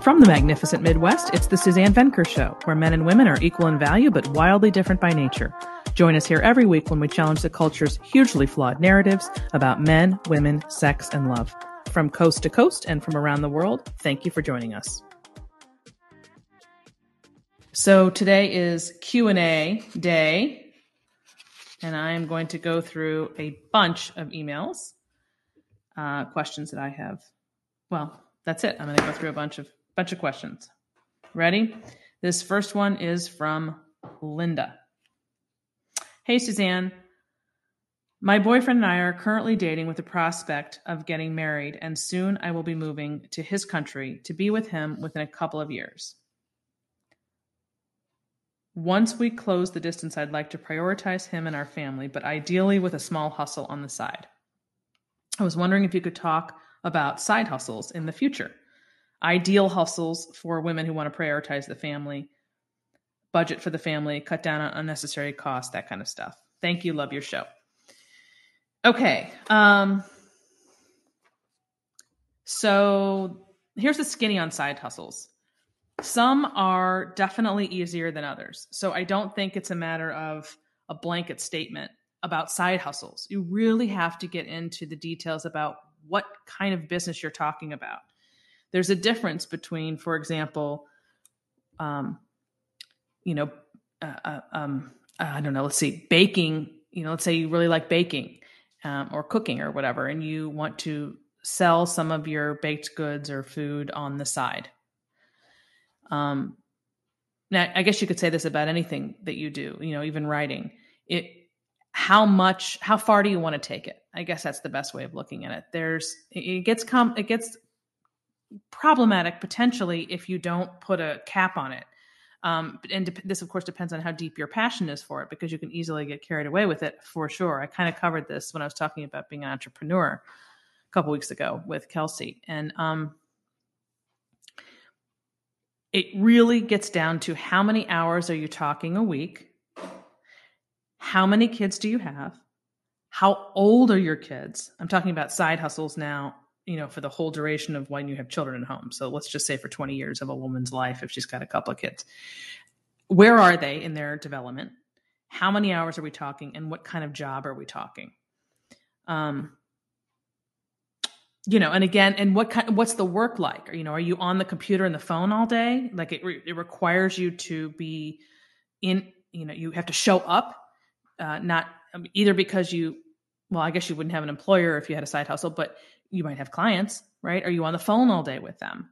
From the magnificent Midwest, it's the Suzanne Venker Show, where men and women are equal in value but wildly different by nature. Join us here every week when we challenge the culture's hugely flawed narratives about men, women, sex, and love. From coast to coast and from around the world, thank you for joining us. So today is Q&A day, and I am going to go through a bunch of emails, uh, questions that I have. Well, that's it. I'm going to go through a bunch of bunch of questions. Ready? This first one is from Linda. Hey, Suzanne. My boyfriend and I are currently dating with the prospect of getting married, and soon I will be moving to his country to be with him within a couple of years. Once we close the distance, I'd like to prioritize him and our family, but ideally with a small hustle on the side. I was wondering if you could talk about side hustles in the future ideal hustles for women who want to prioritize the family, budget for the family, cut down on unnecessary costs, that kind of stuff. Thank you. Love your show. Okay. Um, so here's the skinny on side hustles. Some are definitely easier than others. So I don't think it's a matter of a blanket statement about side hustles. You really have to get into the details about what kind of business you're talking about there's a difference between, for example, um, you know, uh, uh, um, I don't know, let's see, baking, you know, let's say you really like baking um, or cooking or whatever, and you want to sell some of your baked goods or food on the side. Um, now, I guess you could say this about anything that you do, you know, even writing. It, how much, how far do you want to take it? I guess that's the best way of looking at it. There's, it gets com, it gets problematic potentially if you don't put a cap on it. Um, and de- this, of course, depends on how deep your passion is for it because you can easily get carried away with it for sure. I kind of covered this when I was talking about being an entrepreneur a couple weeks ago with Kelsey. And um, it really gets down to how many hours are you talking a week? How many kids do you have? How old are your kids? I'm talking about side hustles now you know, for the whole duration of when you have children at home. So let's just say for 20 years of a woman's life, if she's got a couple of kids, where are they in their development? How many hours are we talking, and what kind of job are we talking? Um, you know, and again, and what kind, what's the work like? You know, are you on the computer and the phone all day? Like it, re- it requires you to be in, you know, you have to show up, uh, not um, either because you, well, I guess you wouldn't have an employer if you had a side hustle, but you might have clients, right? Are you on the phone all day with them?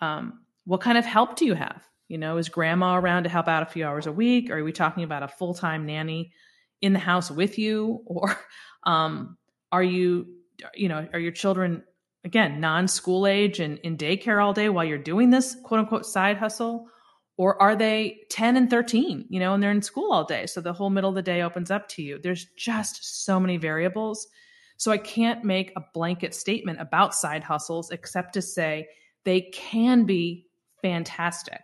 Um, what kind of help do you have? You know, is grandma around to help out a few hours a week? Or are we talking about a full time nanny in the house with you? Or um, are you, you know, are your children, again, non school age and in daycare all day while you're doing this quote unquote side hustle? Or are they 10 and 13, you know, and they're in school all day? So the whole middle of the day opens up to you. There's just so many variables so I can't make a blanket statement about side hustles except to say they can be fantastic.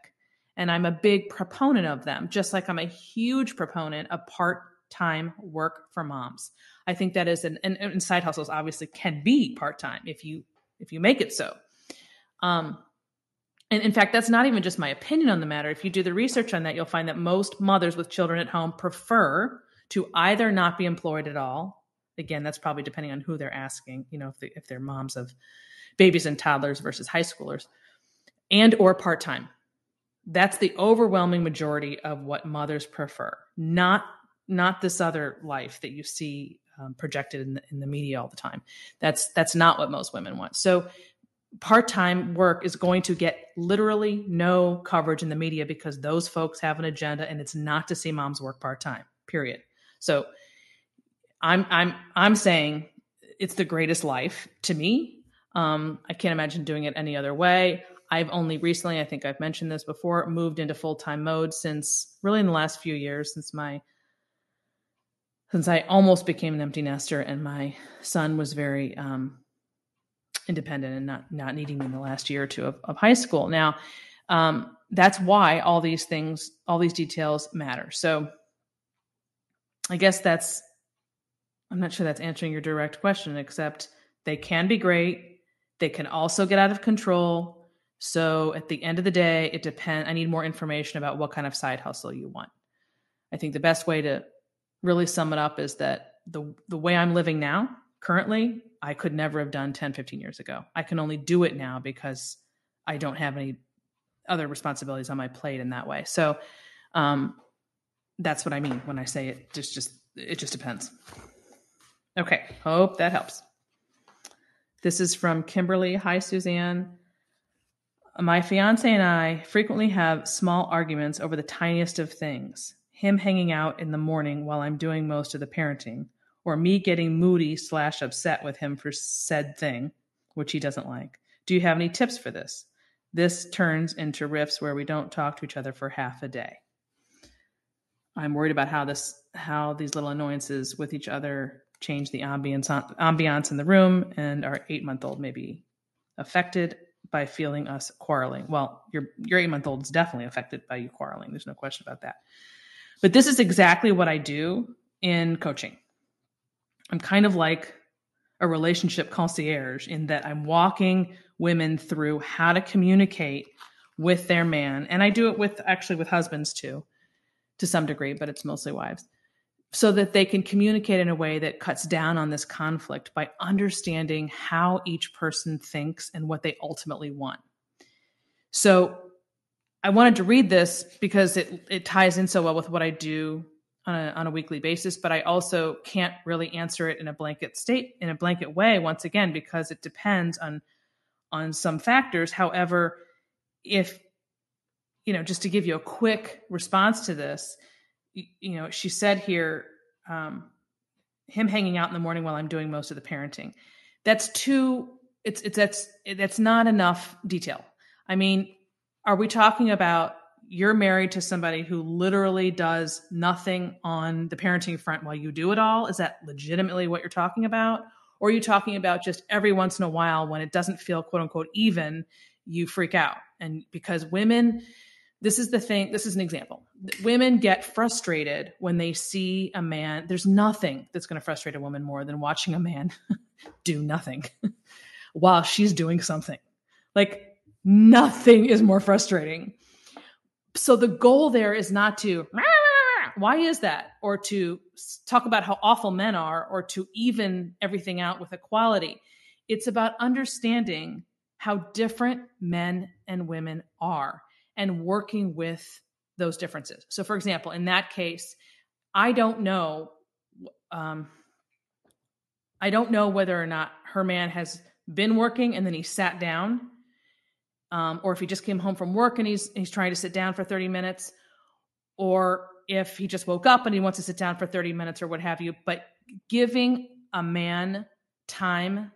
And I'm a big proponent of them, just like I'm a huge proponent of part time work for moms. I think that is an and, and side hustles obviously can be part time if you if you make it so. Um, and in fact, that's not even just my opinion on the matter. If you do the research on that, you'll find that most mothers with children at home prefer to either not be employed at all again, that's probably depending on who they're asking, you know, if, they, if they're moms of babies and toddlers versus high schoolers and or part-time. That's the overwhelming majority of what mothers prefer, not not this other life that you see um, projected in the, in the media all the time. That's that's not what most women want. So part-time work is going to get literally no coverage in the media because those folks have an agenda and it's not to see moms work part-time. Period. So I'm I'm I'm saying it's the greatest life to me. Um, I can't imagine doing it any other way. I've only recently, I think I've mentioned this before, moved into full time mode since really in the last few years, since my since I almost became an empty nester and my son was very um, independent and not not needing me in the last year or two of, of high school. Now, um, that's why all these things, all these details matter. So, I guess that's I'm not sure that's answering your direct question, except they can be great. They can also get out of control. So at the end of the day, it depends. I need more information about what kind of side hustle you want. I think the best way to really sum it up is that the the way I'm living now, currently, I could never have done 10, 15 years ago. I can only do it now because I don't have any other responsibilities on my plate in that way. So um, that's what I mean when I say it just just it just depends. Okay, hope that helps. This is from Kimberly. Hi, Suzanne. My fiance and I frequently have small arguments over the tiniest of things. Him hanging out in the morning while I'm doing most of the parenting, or me getting moody slash upset with him for said thing, which he doesn't like. Do you have any tips for this? This turns into riffs where we don't talk to each other for half a day. I'm worried about how this how these little annoyances with each other change the ambience ambiance in the room, and our eight month old may be affected by feeling us quarreling. Well, your your eight month old is definitely affected by you quarreling. There's no question about that. But this is exactly what I do in coaching. I'm kind of like a relationship concierge in that I'm walking women through how to communicate with their man, and I do it with actually with husbands too to some degree, but it's mostly wives, so that they can communicate in a way that cuts down on this conflict by understanding how each person thinks and what they ultimately want. So I wanted to read this because it, it ties in so well with what I do on a, on a weekly basis, but I also can't really answer it in a blanket state, in a blanket way, once again, because it depends on on some factors. However, if you know, just to give you a quick response to this, you, know, she said here, um, him hanging out in the morning while I'm doing most of the parenting. That's too. It's it's that's that's not enough detail. I mean, are we talking about you're married to somebody who literally does nothing on the parenting front while you do it all? Is that legitimately what you're talking about? Or are you talking about just every once in a while when it doesn't feel quote unquote even, you freak out? And because women, this is the thing this is an example women get frustrated when they see a man there's nothing that's going to frustrate a woman more than watching a man do nothing while she's doing something. Like nothing is more frustrating. So the goal there is not to why is that? Or to talk about how awful men are or to even everything out with equality. It's about understanding how different men and women are and working with those differences. So, for example, in that case, I don't know. Um, I don't know whether or not her man has been working and then he sat down, um, or if he just came home from work and he's he's trying to sit down for thirty minutes, or if he just woke up and he wants to sit down for thirty minutes or what have you. But giving a man time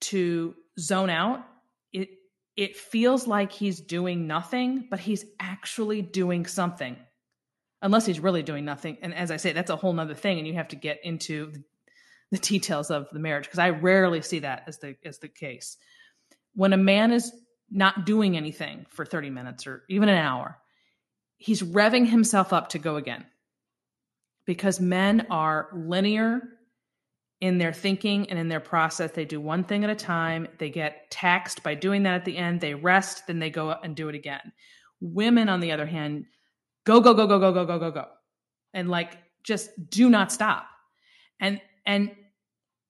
to zone out it it feels like he's doing nothing, but he's actually doing something. Unless he's really doing nothing. And as I say, that's a whole nother thing. And you have to get into the details of the marriage because I rarely see that as the as the case. When a man is not doing anything for 30 minutes or even an hour, he's revving himself up to go again. Because men are linear in their thinking and in their process. They do one thing at a time. They get taxed by doing that at the end. They rest, then they go and do it again. Women, on the other hand, go, go, go, go, go, go, go, go, go. And like just do not stop. And and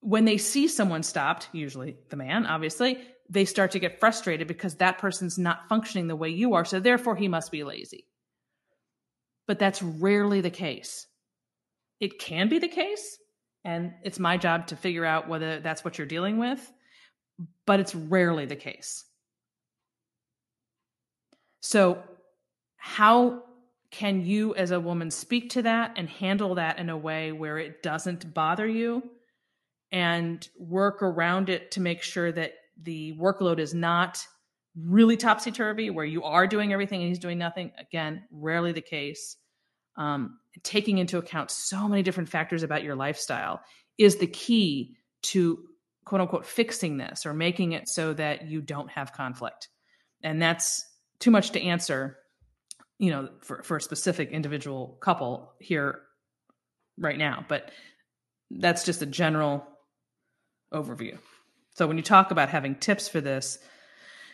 when they see someone stopped, usually the man, obviously, they start to get frustrated because that person's not functioning the way you are. So therefore he must be lazy. But that's rarely the case. It can be the case, and it's my job to figure out whether that's what you're dealing with, but it's rarely the case. So, how can you as a woman speak to that and handle that in a way where it doesn't bother you and work around it to make sure that the workload is not really topsy turvy, where you are doing everything and he's doing nothing? Again, rarely the case um, taking into account so many different factors about your lifestyle is the key to quote unquote fixing this or making it so that you don't have conflict. And that's too much to answer, you know, for, for a specific individual couple here right now. But that's just a general overview. So when you talk about having tips for this,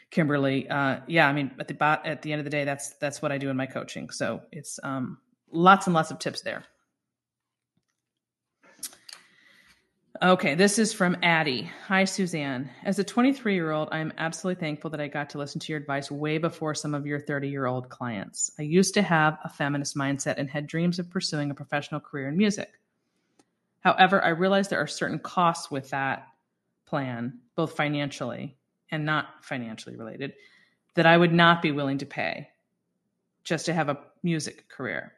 Kimberly. Uh, yeah, I mean, at the at the end of the day, that's that's what I do in my coaching. So it's um, lots and lots of tips there. Okay, this is from Addie. Hi, Suzanne. As a 23 year old, I am absolutely thankful that I got to listen to your advice way before some of your 30 year old clients. I used to have a feminist mindset and had dreams of pursuing a professional career in music. However, I realized there are certain costs with that plan, both financially and not financially related, that I would not be willing to pay just to have a music career.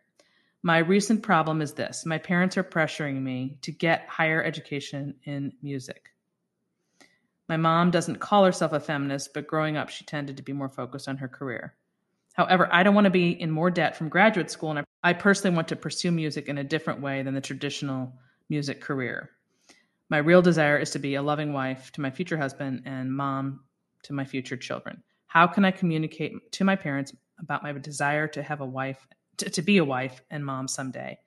My recent problem is this my parents are pressuring me to get higher education in music. My mom doesn't call herself a feminist, but growing up, she tended to be more focused on her career. However, I don't want to be in more debt from graduate school, and I personally want to pursue music in a different way than the traditional music career. My real desire is to be a loving wife to my future husband and mom to my future children. How can I communicate to my parents about my desire to have a wife, to, to be a wife and mom someday?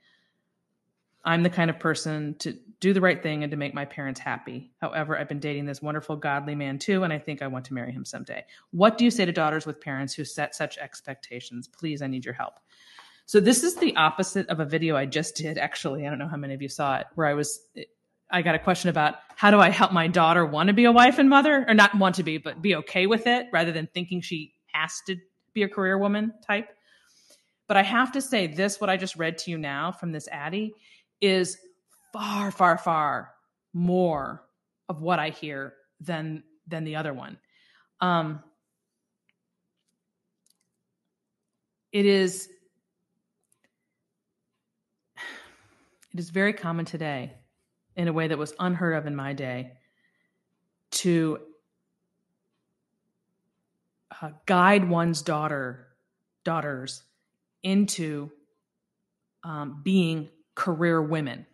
I'm the kind of person to do the right thing and to make my parents happy. However, I've been dating this wonderful, godly man too, and I think I want to marry him someday. What do you say to daughters with parents who set such expectations? Please, I need your help. So, this is the opposite of a video I just did, actually. I don't know how many of you saw it, where I was I got a question about how do I help my daughter want to be a wife and mother, or not want to be, but be okay with it rather than thinking she has to be a career woman type. But I have to say, this, what I just read to you now from this Addie, is far, far, far more of what I hear than than the other one. Um, it is it is very common today in a way that was unheard of in my day to uh, guide one's daughter daughters into um, being career women.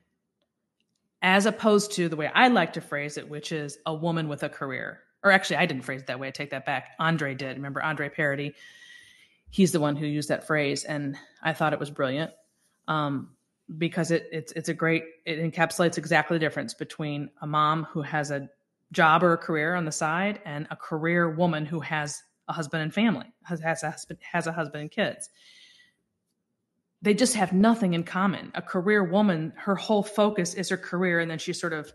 As opposed to the way i like to phrase it which is a woman with a career. Or actually i didn't phrase it that way. I take that back. Andre did. Remember andre parody he's the one who used that phrase and i thought it was brilliant um, because it, it's it's a great it encapsulates exactly the difference between a mom who has a job or a career on the side and a career woman who has a husband and family has, has a husband has a husband and kids they just have nothing in common. A career woman her whole focus is her career and then she sort of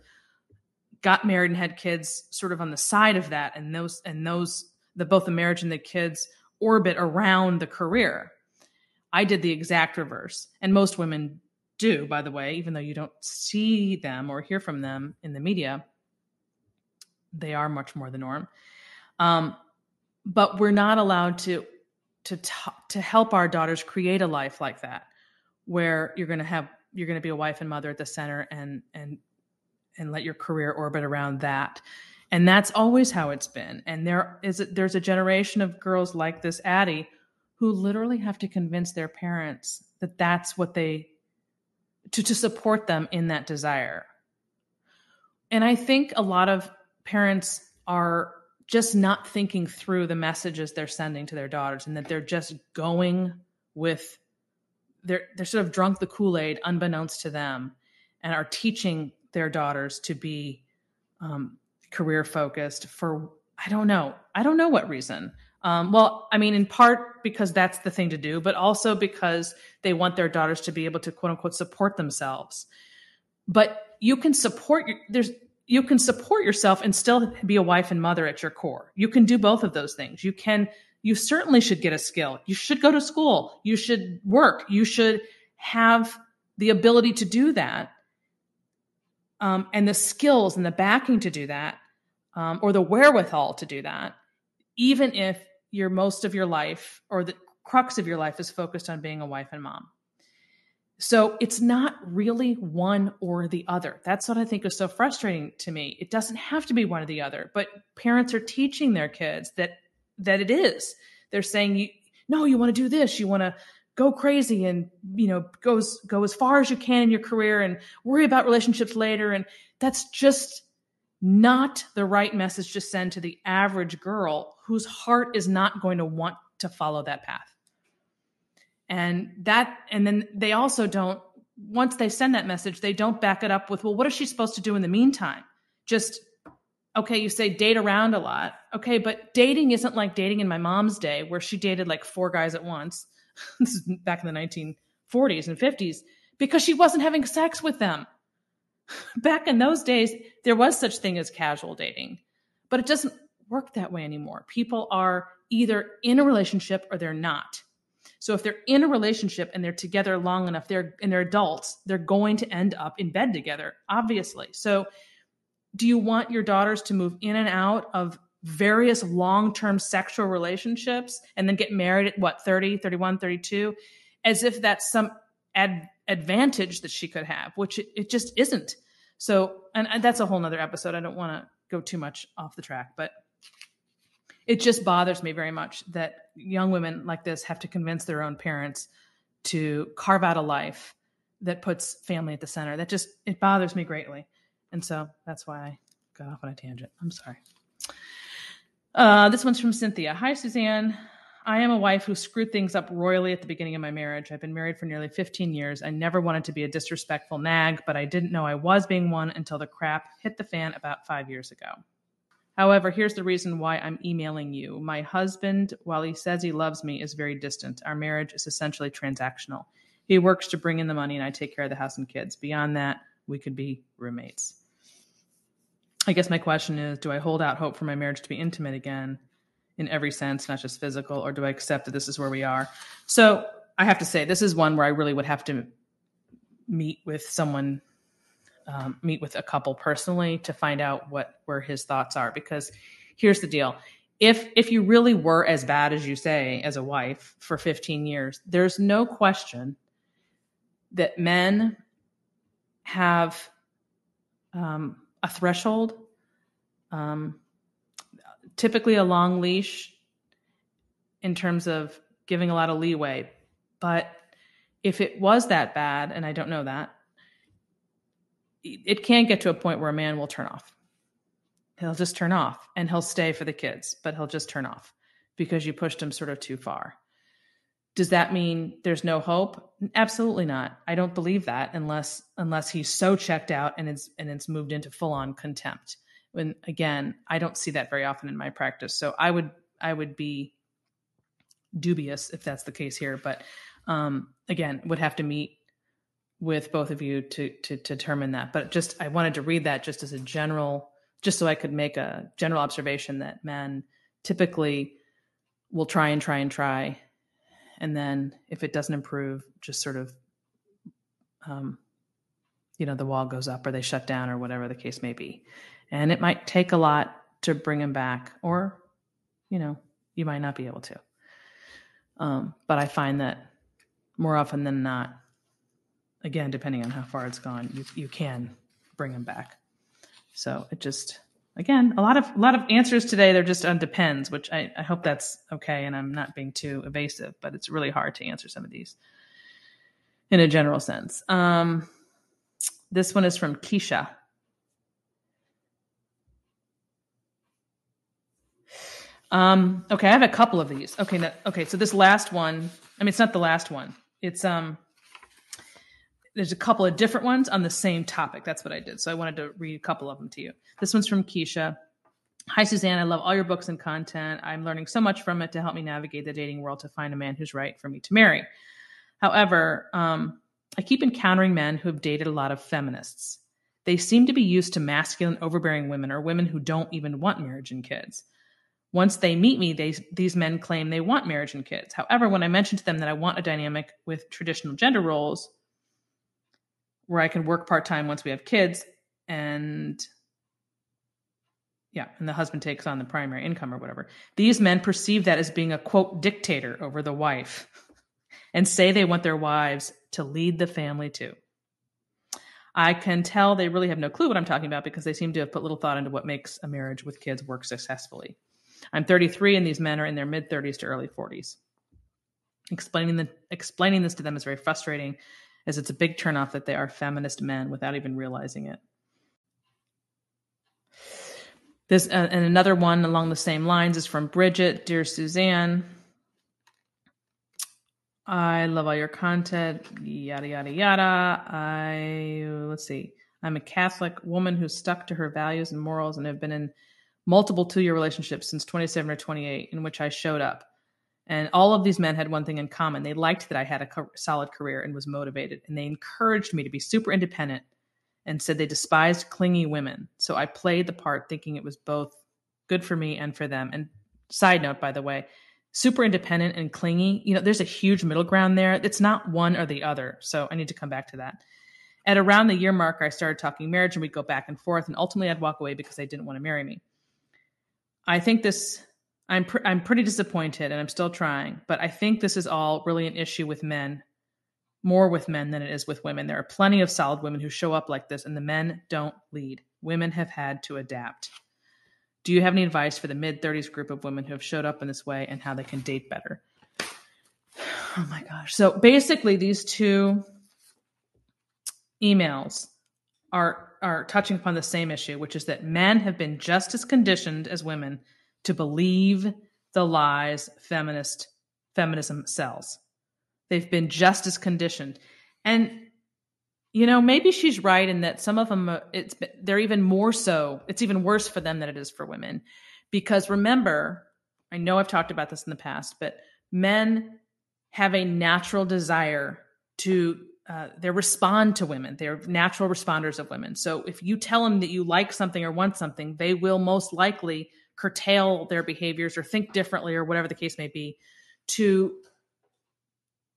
got married and had kids sort of on the side of that and those and those the both the marriage and the kids orbit around the career. I did the exact reverse and most women do, by the way, even though you don't see them or hear from them in the media, they are much more the norm. Um, but we're not allowed to to t- to help our daughters create a life like that, where you're going to have you're going to be a wife and mother at the center, and and and let your career orbit around that. And that's always how it's been. And there is a, there's a generation of girls like this Addie who literally have to convince their parents that that's what they to, to support them in that desire. And I think a lot of parents are just not thinking through the messages they're sending to their daughters and that they're just going with they're they're sort of drunk the Kool-Aid unbeknownst to them and are teaching their daughters to be um, career focused for I don't know. I don't know what reason. Um, well, I mean, in part because that's the thing to do, but also because they want their daughters to be able to quote unquote support themselves. But you can support your, there's, you can support yourself and still be a wife and mother at your core. You can do both of those things. You can, you certainly should get a skill. You should go to school. You should work. You should have the ability to do that. Um, and the skills and the backing to do that, um, or the wherewithal to do that, even if your most of your life or the crux of your life is focused on being a wife and mom. So it's not really one or the other. That's what I think is so frustrating to me. It doesn't have to be one or the other, but parents are teaching their kids that that it is. They're saying you no, you want to do this, you want to go crazy and you know go go as far as you can in your career and worry about relationships later and that's just not the right message to send to the average girl whose heart is not going to want to follow that path. And that, and then they also don't, once they send that message, they don't back it up with, well, what is she supposed to do in the meantime? Just okay, you say date around a lot. Okay, but dating isn't like dating in my mom's day where she dated like four guys at once. this is back in the 1940s and 50s because she wasn't having sex with them. Back in those days, there was such thing as casual dating, but it doesn't work that way anymore. People are either in a relationship or they're not. So if they're in a relationship and they're together long enough, they're and they're adults, they're going to end up in bed together, obviously. So do you want your daughters to move in and out of various long-term sexual relationships and then get married at what 30 31 32 as if that's some ad- advantage that she could have which it, it just isn't. So and, and that's a whole nother episode. I don't want to go too much off the track but it just bothers me very much that young women like this have to convince their own parents to carve out a life that puts family at the center that just it bothers me greatly and so that's why i got off on a tangent i'm sorry uh, this one's from Cynthia. Hi, Suzanne. I am a wife who screwed things up royally at the beginning of my marriage. I've been married for nearly 15 years. I never wanted to be a disrespectful nag, but I didn't know I was being one until the crap hit the fan about five years ago. However, here's the reason why I'm emailing you. My husband, while he says he loves me, is very distant. Our marriage is essentially transactional. He works to bring in the money, and I take care of the house and kids. Beyond that, we could be roommates. I guess my question is do I hold out hope for my marriage to be intimate again in every sense, not just physical, or do I accept that this is where we are? So I have to say, this is one where I really would have to meet with someone, um, meet with a couple personally to find out what where his thoughts are. Because here's the deal: if if you really were as bad as you say as a wife for 15 years, there's no question that men have um, a threshold, um, typically a long leash in terms of giving a lot of leeway. But if it was that bad, and I don't know that, it can get to a point where a man will turn off. He'll just turn off and he'll stay for the kids, but he'll just turn off because you pushed him sort of too far. Does that mean there's no hope? Absolutely not. I don't believe that unless unless he's so checked out and it's and it's moved into full on contempt. When again, I don't see that very often in my practice. So I would I would be dubious if that's the case here. But um, again, would have to meet with both of you to, to to determine that. But just I wanted to read that just as a general, just so I could make a general observation that men typically will try and try and try and then if it doesn't improve just sort of um, you know the wall goes up or they shut down or whatever the case may be and it might take a lot to bring them back or you know you might not be able to um, but i find that more often than not again depending on how far it's gone you, you can bring them back so it just again, a lot of a lot of answers today. They're just on depends, which I, I hope that's okay, and I'm not being too evasive, but it's really hard to answer some of these in a general sense. Um, this one is from Keisha. Um, okay, I have a couple of these. Okay, no, okay, so this last one, I mean, it's not the last one. It's um, there's a couple of different ones on the same topic. That's what I did. So I wanted to read a couple of them to you. This one's from Keisha. Hi, Suzanne. I love all your books and content. I'm learning so much from it to help me navigate the dating world to find a man who's right for me to marry. However, um, I keep encountering men who have dated a lot of feminists. They seem to be used to masculine, overbearing women or women who don't even want marriage and kids. Once they meet me, they, these men claim they want marriage and kids. However, when I mention to them that I want a dynamic with traditional gender roles, where I can work part time once we have kids and yeah, and the husband takes on the primary income or whatever. These men perceive that as being a quote dictator over the wife and say they want their wives to lead the family too. I can tell they really have no clue what I'm talking about because they seem to have put little thought into what makes a marriage with kids work successfully. I'm 33 and these men are in their mid 30s to early 40s. Explaining the explaining this to them is very frustrating as it's a big turnoff that they are feminist men without even realizing it. This uh, and another one along the same lines is from Bridget, dear Suzanne. I love all your content, yada yada yada. I let's see. I'm a Catholic woman who's stuck to her values and morals and have been in multiple two year relationships since 27 or 28 in which I showed up. And all of these men had one thing in common. They liked that I had a co- solid career and was motivated. And they encouraged me to be super independent and said they despised clingy women. So I played the part thinking it was both good for me and for them. And side note, by the way, super independent and clingy, you know, there's a huge middle ground there. It's not one or the other. So I need to come back to that. At around the year mark, I started talking marriage and we'd go back and forth. And ultimately, I'd walk away because they didn't want to marry me. I think this I'm pr- I'm pretty disappointed and I'm still trying, but I think this is all really an issue with men, more with men than it is with women. There are plenty of solid women who show up like this and the men don't lead. Women have had to adapt. Do you have any advice for the mid 30s group of women who have showed up in this way and how they can date better? Oh my gosh. So basically these two emails are are touching upon the same issue, which is that men have been just as conditioned as women to believe the lies feminist feminism sells. They've been just as conditioned. And you know, maybe she's right in that some of them uh, it's they're even more so. It's even worse for them than it is for women. Because remember, I know I've talked about this in the past, but men have a natural desire to uh, they respond to women. They're natural responders of women. So if you tell them that you like something or want something, they will most likely curtail their behaviors or think differently or whatever the case may be to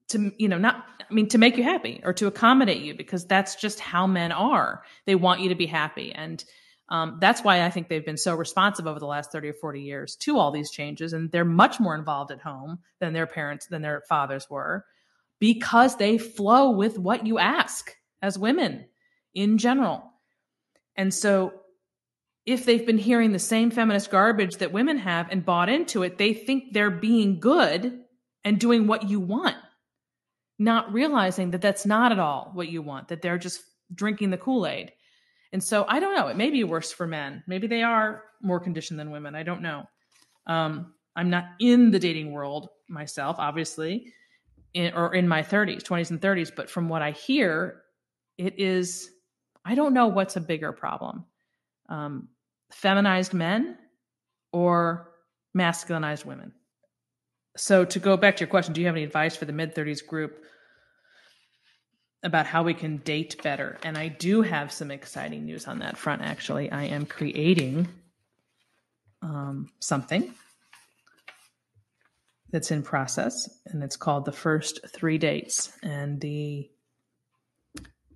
to you know not i mean to make you happy or to accommodate you because that's just how men are. They want you to be happy. And um, that's why i think they've been so responsive over the last 30 or 40 years to all these changes. And they're much more involved at home than their parents than their fathers were because they flow with what you ask as women in general. And so if they've been hearing the same feminist garbage that women have and bought into it, they think they're being good and doing what you want, not realizing that that's not at all what you want, that they're just drinking the Kool Aid. And so I don't know. It may be worse for men. Maybe they are more conditioned than women. I don't know. Um, I'm not in the dating world myself, obviously, in, or in my 30s, 20s, and 30s. But from what I hear, it is, I don't know what's a bigger problem. Um, feminized men or masculinized women? So, to go back to your question, do you have any advice for the mid 30s group about how we can date better? And I do have some exciting news on that front, actually. I am creating um, something that's in process, and it's called The First Three Dates. And the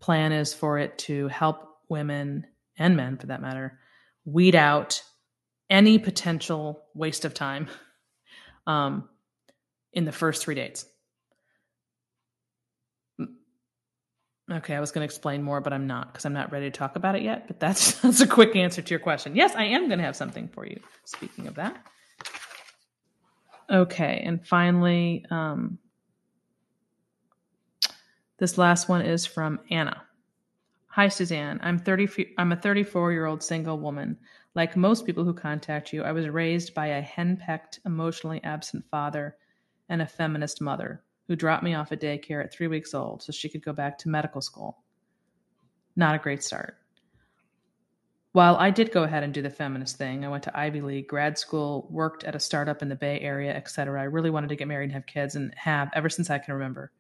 plan is for it to help women and men, for that matter, weed out any potential waste of time um, in the first three dates. Okay, I was going to explain more, but I'm not because I'm not ready to talk about it yet. But that's that's a quick answer to your question. Yes, I am going to have something for you. Speaking of that, okay, and finally, um, this last one is from Anna. Hi, Suzanne. I'm 30, I'm a 34 year old single woman. Like most people who contact you, I was raised by a henpecked, emotionally absent father and a feminist mother who dropped me off at daycare at three weeks old so she could go back to medical school. Not a great start. While I did go ahead and do the feminist thing, I went to Ivy League, grad school, worked at a startup in the Bay Area, etc. I really wanted to get married and have kids and have ever since I can remember.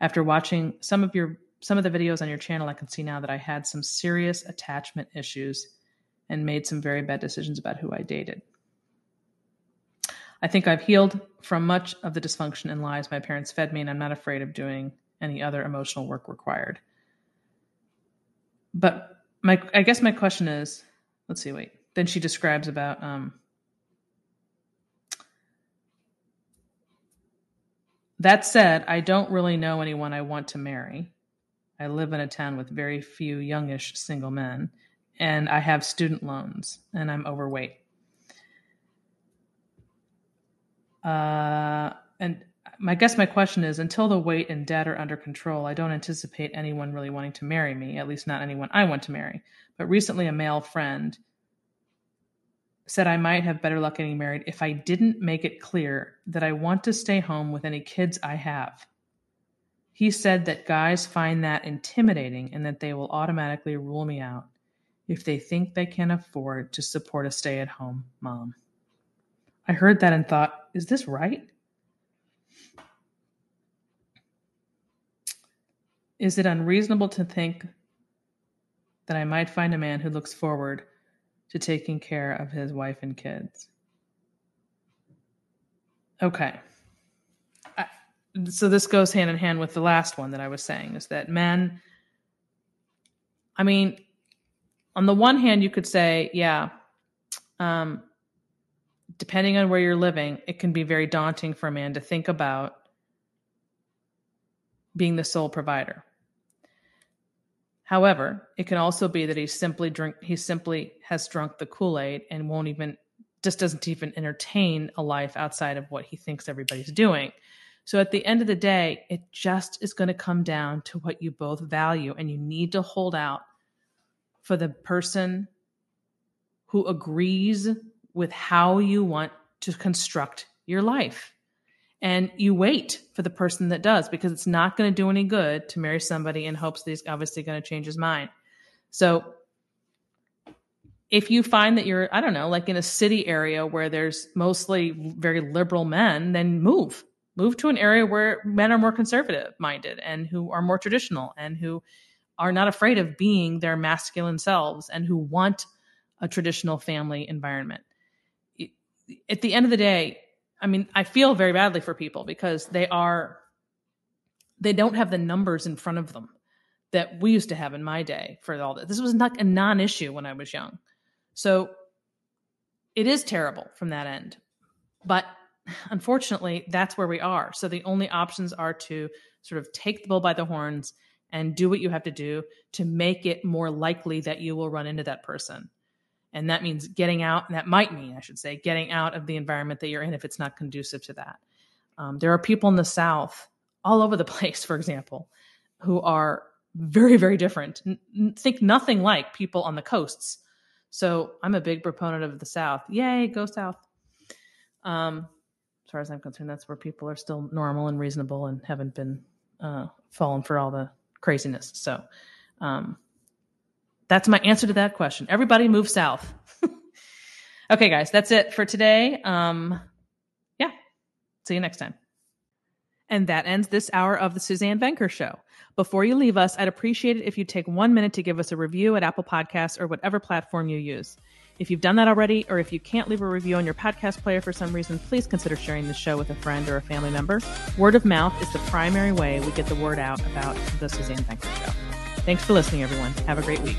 After watching some of your some of the videos on your channel, I can see now that I had some serious attachment issues and made some very bad decisions about who I dated. I think I've healed from much of the dysfunction and lies my parents fed me, and I'm not afraid of doing any other emotional work required. But my, I guess my question is, let's see, wait. Then she describes about um, that said, I don't really know anyone I want to marry. I live in a town with very few youngish single men, and I have student loans, and I'm overweight. Uh, and I guess my question is until the weight and debt are under control, I don't anticipate anyone really wanting to marry me, at least not anyone I want to marry. But recently, a male friend said I might have better luck getting married if I didn't make it clear that I want to stay home with any kids I have. He said that guys find that intimidating and that they will automatically rule me out if they think they can afford to support a stay at home mom. I heard that and thought, is this right? Is it unreasonable to think that I might find a man who looks forward to taking care of his wife and kids? Okay. So this goes hand in hand with the last one that I was saying is that men, I mean, on the one hand, you could say, yeah, um, depending on where you're living, it can be very daunting for a man to think about being the sole provider. However, it can also be that he simply drink he simply has drunk the Kool-Aid and won't even just doesn't even entertain a life outside of what he thinks everybody's doing. So at the end of the day, it just is going to come down to what you both value and you need to hold out for the person who agrees with how you want to construct your life and you wait for the person that does because it's not going to do any good to marry somebody in hopes that he's obviously going to change his mind. So if you find that you're, I don't know, like in a city area where there's mostly very liberal men, then move. Move to an area where men are more conservative minded and who are more traditional and who are not afraid of being their masculine selves and who want a traditional family environment. At the end of the day, I mean, I feel very badly for people because they are, they don't have the numbers in front of them that we used to have in my day for all this. This was not a non issue when I was young. So it is terrible from that end. But unfortunately, that's where we are. So the only options are to sort of take the bull by the horns and do what you have to do to make it more likely that you will run into that person. And that means getting out, and that might mean, I should say, getting out of the environment that you're in if it's not conducive to that. Um, there are people in the South, all over the place, for example, who are very, very different, N- think nothing like people on the coasts. So I'm a big proponent of the South. Yay, go South. Um, as far as I'm concerned, that's where people are still normal and reasonable and haven't been uh, fallen for all the craziness. So, um, that's my answer to that question. Everybody move south. okay, guys, that's it for today. Um, yeah, see you next time. And that ends this hour of the Suzanne Venker Show. Before you leave us, I'd appreciate it if you take one minute to give us a review at Apple Podcasts or whatever platform you use. If you've done that already, or if you can't leave a review on your podcast player for some reason, please consider sharing the show with a friend or a family member. Word of mouth is the primary way we get the word out about the Suzanne Venker Show. Thanks for listening, everyone. Have a great week.